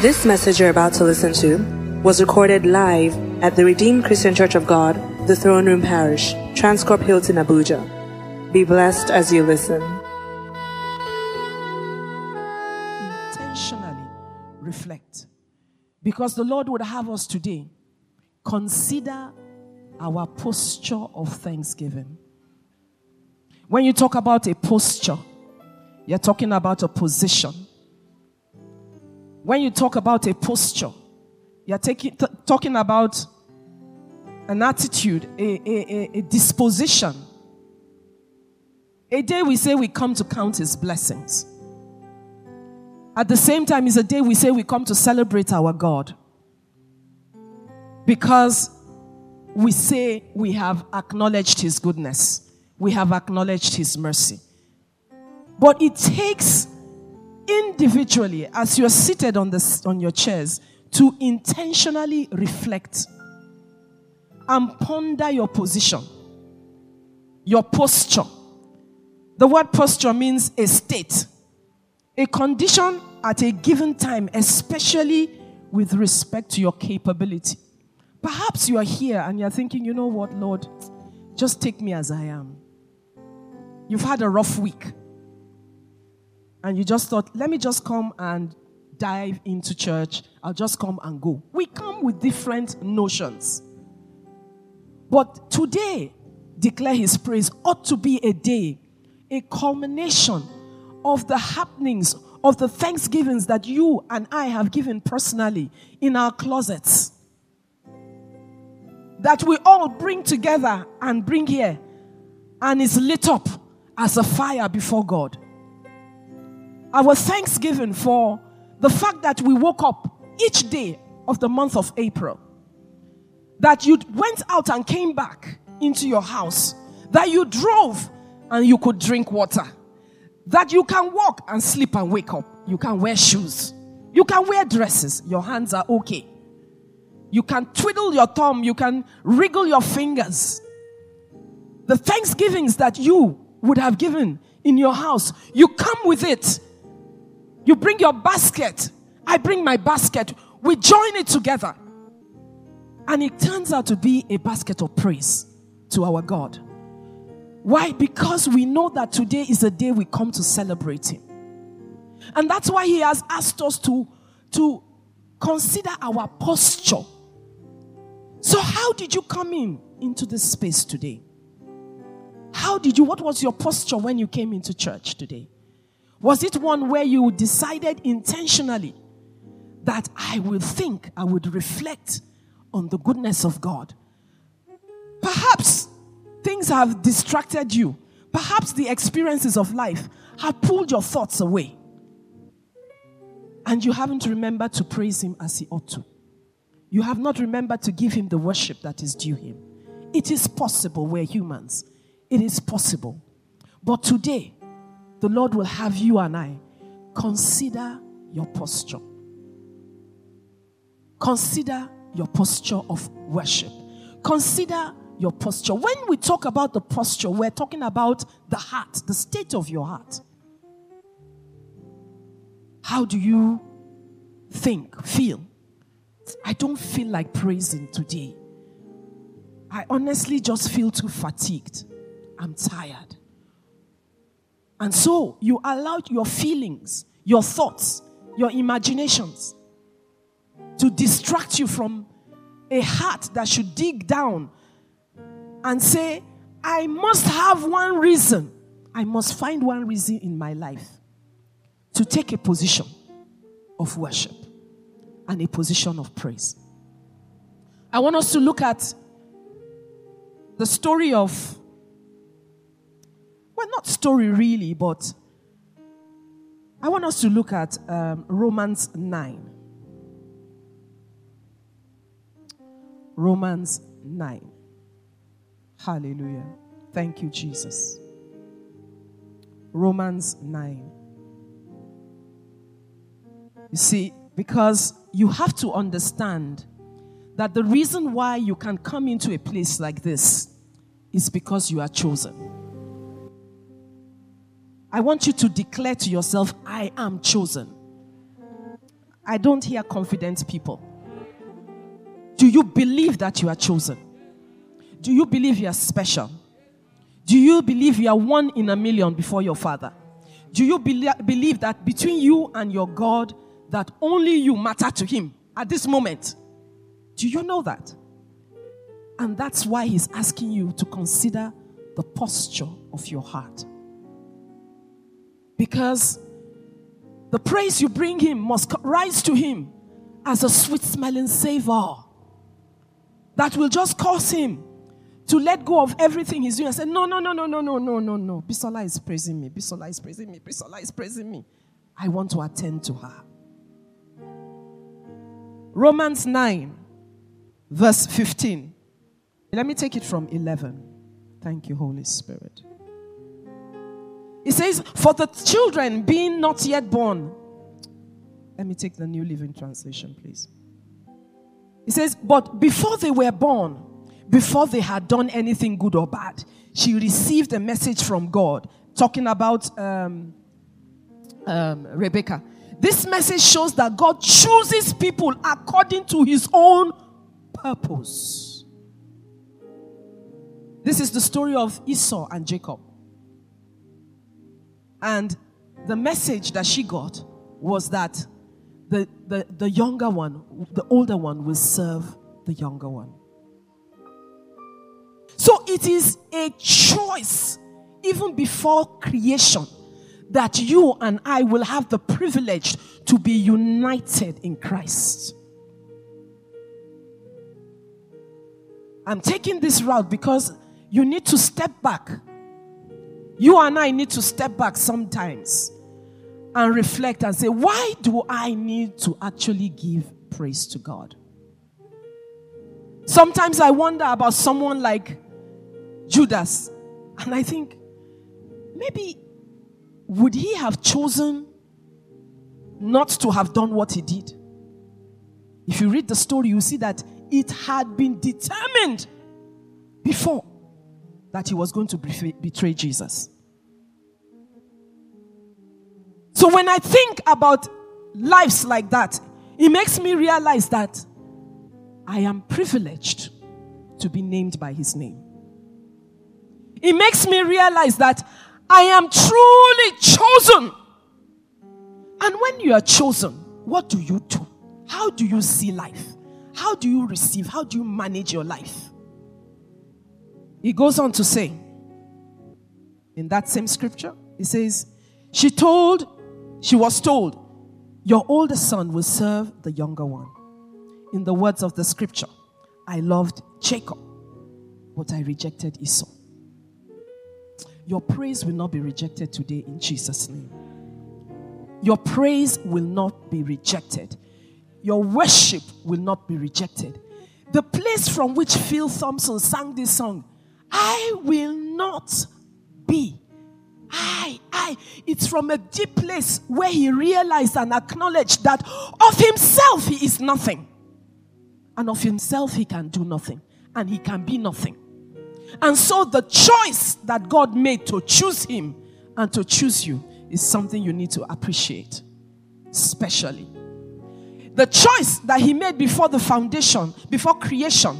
This message you're about to listen to was recorded live at the Redeemed Christian Church of God, the Throne Room Parish, Transcorp Hilton, Abuja. Be blessed as you listen. intentionally reflect. Because the Lord would have us today consider our posture of thanksgiving. When you talk about a posture, you're talking about a position. When you talk about a posture, you're taking, t- talking about an attitude, a, a, a, a disposition. A day we say we come to count his blessings. At the same time, it's a day we say we come to celebrate our God. Because we say we have acknowledged His goodness, we have acknowledged His mercy. But it takes individually, as you're seated on, the, on your chairs, to intentionally reflect and ponder your position, your posture. The word posture means a state, a condition at a given time, especially with respect to your capability. Perhaps you are here and you're thinking, you know what, Lord, just take me as I am. You've had a rough week. And you just thought, let me just come and dive into church. I'll just come and go. We come with different notions. But today, declare his praise ought to be a day, a culmination of the happenings, of the thanksgivings that you and I have given personally in our closets that we all bring together and bring here and is lit up as a fire before God. Our thanksgiving for the fact that we woke up each day of the month of April, that you went out and came back into your house, that you drove and you could drink water, that you can walk and sleep and wake up, you can wear shoes, you can wear dresses, your hands are okay. You can twiddle your thumb, you can wriggle your fingers. The thanksgivings that you would have given in your house, you come with it. You bring your basket. I bring my basket. We join it together. And it turns out to be a basket of praise to our God. Why? Because we know that today is a day we come to celebrate Him. And that's why He has asked us to, to consider our posture so, how did you come in into this space today? How did you, what was your posture when you came into church today? Was it one where you decided intentionally that I will think, I would reflect on the goodness of God? Perhaps things have distracted you. Perhaps the experiences of life have pulled your thoughts away. And you haven't remembered to praise Him as He ought to you have not remembered to give him the worship that is due him. It is possible, we're humans. It is possible. But today, the Lord will have you and I consider your posture. Consider your posture of worship. Consider your posture. When we talk about the posture, we're talking about the heart, the state of your heart. How do you think, feel? I don't feel like praising today. I honestly just feel too fatigued. I'm tired. And so you allowed your feelings, your thoughts, your imaginations to distract you from a heart that should dig down and say, I must have one reason. I must find one reason in my life to take a position of worship and a position of praise. I want us to look at the story of, not story really, but I want us to look at um, Romans 9. Romans 9. Hallelujah. Thank you, Jesus. Romans 9. You see, because you have to understand that the reason why you can come into a place like this is because you are chosen. I want you to declare to yourself, I am chosen. I don't hear confident people. Do you believe that you are chosen? Do you believe you are special? Do you believe you are one in a million before your father? Do you be- believe that between you and your God, that only you matter to him at this moment? Do you know that? And that's why he's asking you to consider the posture of your heart. Because the praise you bring him must rise to him as a sweet smelling savor that will just cause him to let go of everything he's doing and say, No, no, no, no, no, no, no, no, no. Bisola is praising me. Bisola is praising me. Bisola is praising me. I want to attend to her. Romans 9, verse 15. Let me take it from 11. Thank you, Holy Spirit. It says, For the children being not yet born. Let me take the New Living Translation, please. It says, But before they were born, before they had done anything good or bad, she received a message from God talking about um, um, Rebecca. This message shows that God chooses people according to his own purpose. This is the story of Esau and Jacob. And the message that she got was that the, the, the younger one, the older one, will serve the younger one. So it is a choice, even before creation, that you and I will have the privilege to be united in Christ. I'm taking this route because you need to step back. You and I need to step back sometimes and reflect and say, why do I need to actually give praise to God? Sometimes I wonder about someone like Judas, and I think maybe would he have chosen not to have done what he did? If you read the story, you see that it had been determined before that he was going to betray Jesus. So when I think about lives like that, it makes me realize that I am privileged to be named by his name. It makes me realize that I am truly chosen. And when you are chosen, what do you do? How do you see life? How do you receive? How do you manage your life? He goes on to say, in that same scripture, he says, She told, she was told, Your older son will serve the younger one. In the words of the scripture, I loved Jacob, but I rejected Esau. Your praise will not be rejected today in Jesus' name. Your praise will not be rejected. Your worship will not be rejected. The place from which Phil Thompson sang this song, I will not be. I, I. It's from a deep place where he realized and acknowledged that of himself he is nothing. And of himself he can do nothing. And he can be nothing. And so the choice that God made to choose him and to choose you is something you need to appreciate, especially. The choice that he made before the foundation, before creation,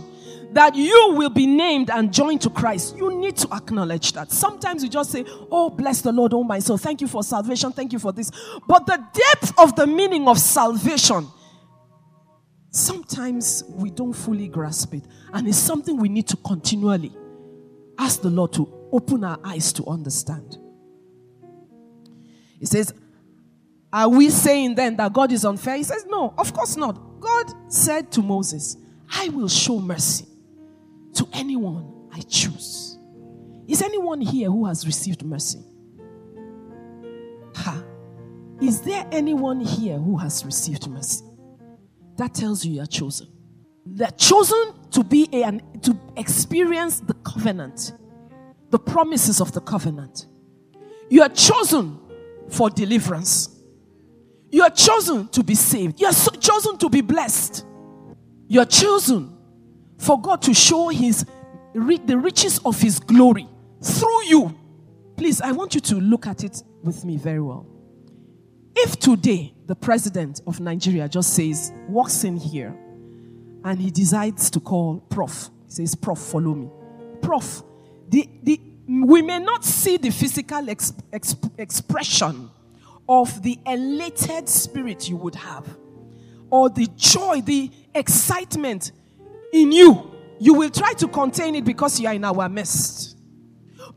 that you will be named and joined to Christ, you need to acknowledge that. Sometimes you just say, Oh, bless the Lord, oh my soul. Thank you for salvation. Thank you for this. But the depth of the meaning of salvation, sometimes we don't fully grasp it. And it's something we need to continually ask the Lord to open our eyes to understand. He says, Are we saying then that God is unfair? He says, No, of course not. God said to Moses, I will show mercy to anyone I choose. Is anyone here who has received mercy? Ha. Is there anyone here who has received mercy? That tells you you are chosen. They're chosen to be a, and to experience the covenant, the promises of the covenant. You are chosen for deliverance. You are chosen to be saved. You are so chosen to be blessed. You are chosen for God to show his the riches of his glory through you. Please, I want you to look at it with me very well. If today the president of Nigeria just says, walks in here, and he decides to call Prof, he says, Prof, follow me. Prof, the, the, we may not see the physical ex, ex, expression of the elated spirit you would have, or the joy, the excitement in you. You will try to contain it because you are in our midst.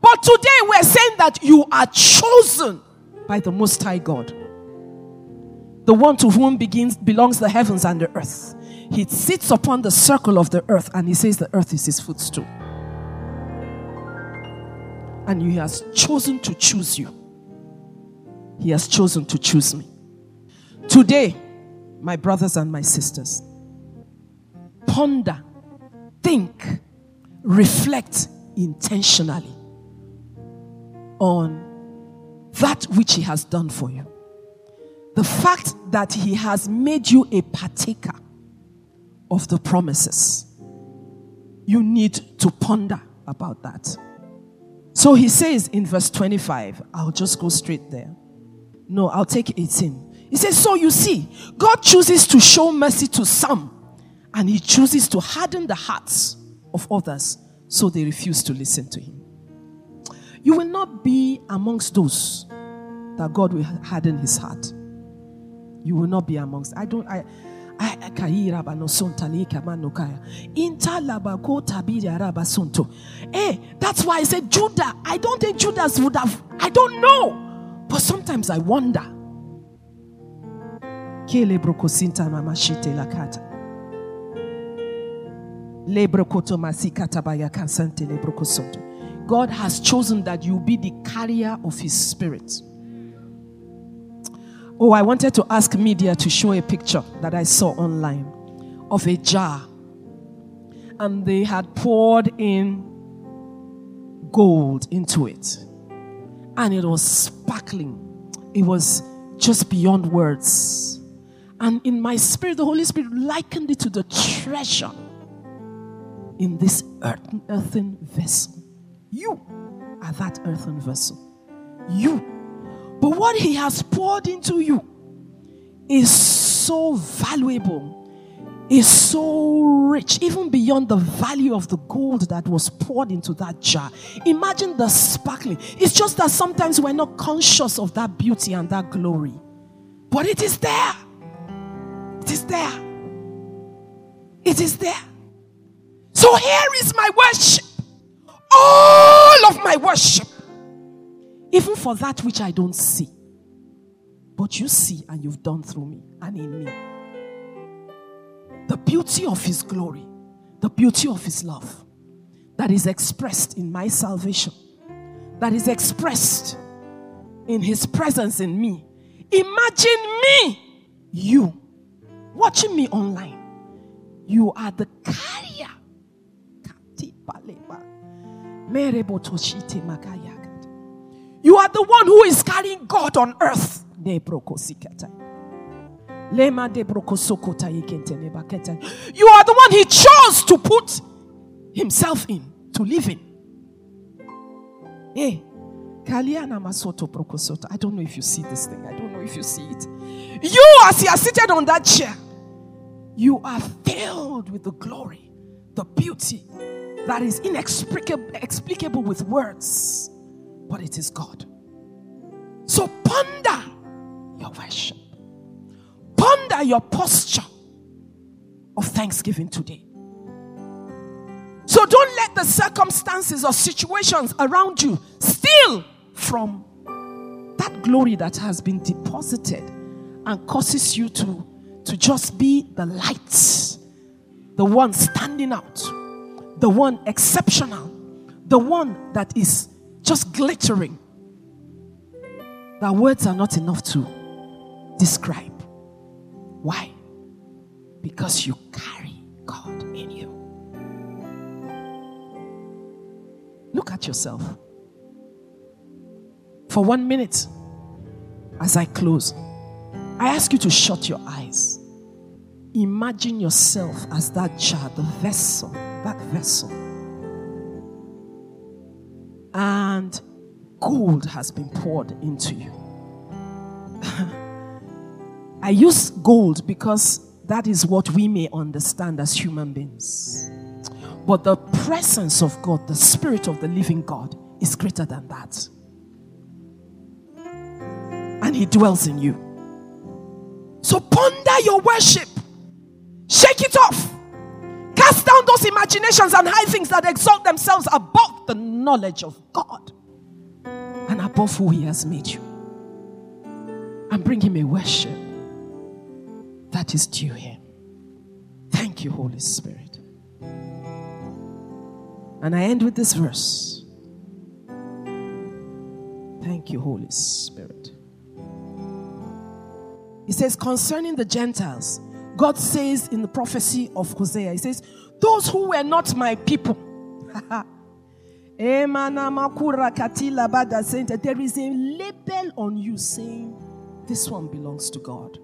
But today we're saying that you are chosen by the Most High God, the one to whom begins, belongs the heavens and the earth. He sits upon the circle of the earth and he says the earth is his footstool. And he has chosen to choose you. He has chosen to choose me. Today, my brothers and my sisters, ponder, think, reflect intentionally on that which He has done for you. The fact that He has made you a partaker of the promises. You need to ponder about that. So he says in verse 25, I'll just go straight there. No, I'll take 18. He says, So you see, God chooses to show mercy to some, and he chooses to harden the hearts of others so they refuse to listen to him. You will not be amongst those that God will harden his heart. You will not be amongst. I don't. I. I, Eh, that's why I said Judah. I don't think Judas would have. I don't know, but sometimes I wonder. God has chosen that you be the carrier of His Spirit. Oh, I wanted to ask media to show a picture that I saw online of a jar. And they had poured in gold into it. And it was sparkling. It was just beyond words. And in my spirit, the Holy Spirit likened it to the treasure in this earthen vessel. You are that earthen vessel. You. But what He has poured into you is so valuable, is so rich, even beyond the value of the gold that was poured into that jar. Imagine the sparkling. It's just that sometimes we're not conscious of that beauty and that glory, but it is there. It is there. It is there. So here is my worship all of my worship, even for that which I don't see. But you see, and you've done through me and in me. The beauty of His glory, the beauty of His love that is expressed in my salvation, that is expressed in His presence in me. Imagine me, you, watching me online. You are the carrier you are the one who is carrying God on earth. You are the one he chose to put himself in, to live in. Eh, hey, brokosota I don't know if you see this thing. I don't know if you see it. You, as you are seated on that chair, you are filled with the glory, the beauty, that is inexplicable with words, but it is God. So ponder your worship, ponder your posture of thanksgiving today. So don't let the circumstances or situations around you steal from that glory that has been deposited and causes you to, to just be the light, the one standing out the one exceptional, the one that is just glittering. That words are not enough to describe. Why? Because you carry God in you. Look at yourself. For one minute, as I close, I ask you to shut your eyes. Imagine yourself as that jar, the vessel, that vessel. And gold has been poured into you. I use gold because that is what we may understand as human beings. But the presence of God, the Spirit of the living God, is greater than that. And He dwells in you. So ponder your worship, shake it off, cast down those imaginations and high things that exalt themselves above the knowledge of God and above who He has made you. And bring Him a worship that is due Him. Thank you, Holy Spirit. And I end with this verse. Thank you, Holy Spirit. He says, concerning the Gentiles, God says in the prophecy of Hosea, He says, Those who were not my people. there is a label on you saying, This one belongs to God.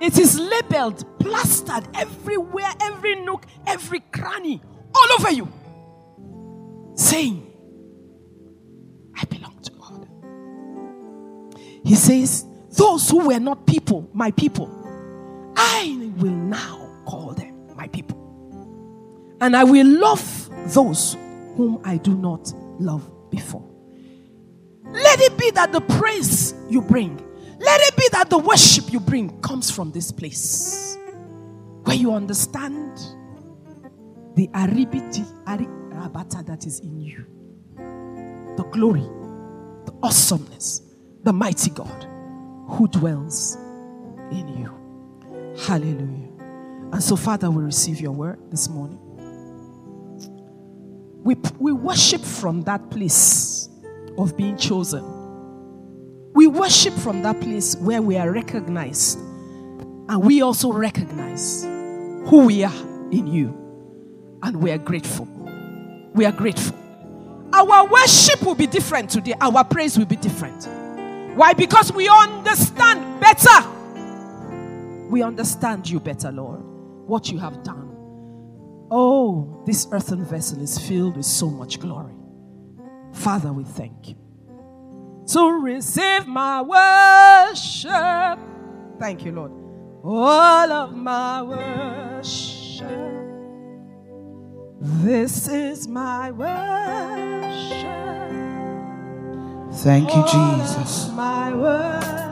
It is labeled, plastered everywhere, every nook, every cranny, all over you, saying, I belong to God. He says, Those who were not people, my people, will now call them my people. And I will love those whom I do not love before. Let it be that the praise you bring let it be that the worship you bring comes from this place where you understand the aribiti, arabata that is in you, the glory, the awesomeness, the mighty God who dwells in you. Hallelujah. And so, Father, we receive your word this morning. We, we worship from that place of being chosen we worship from that place where we are recognized. And we also recognize who we are in you. And we are grateful. We are grateful. Our worship will be different today. Our praise will be different. Why? Because we understand better. We understand you better, Lord. What you have done. Oh, this earthen vessel is filled with so much glory. Father, we thank you to receive my worship. Thank you, Lord. All of my worship. This is my worship. Thank you, Jesus. My worship.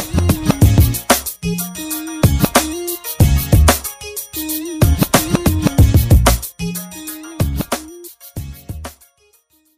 Thank you.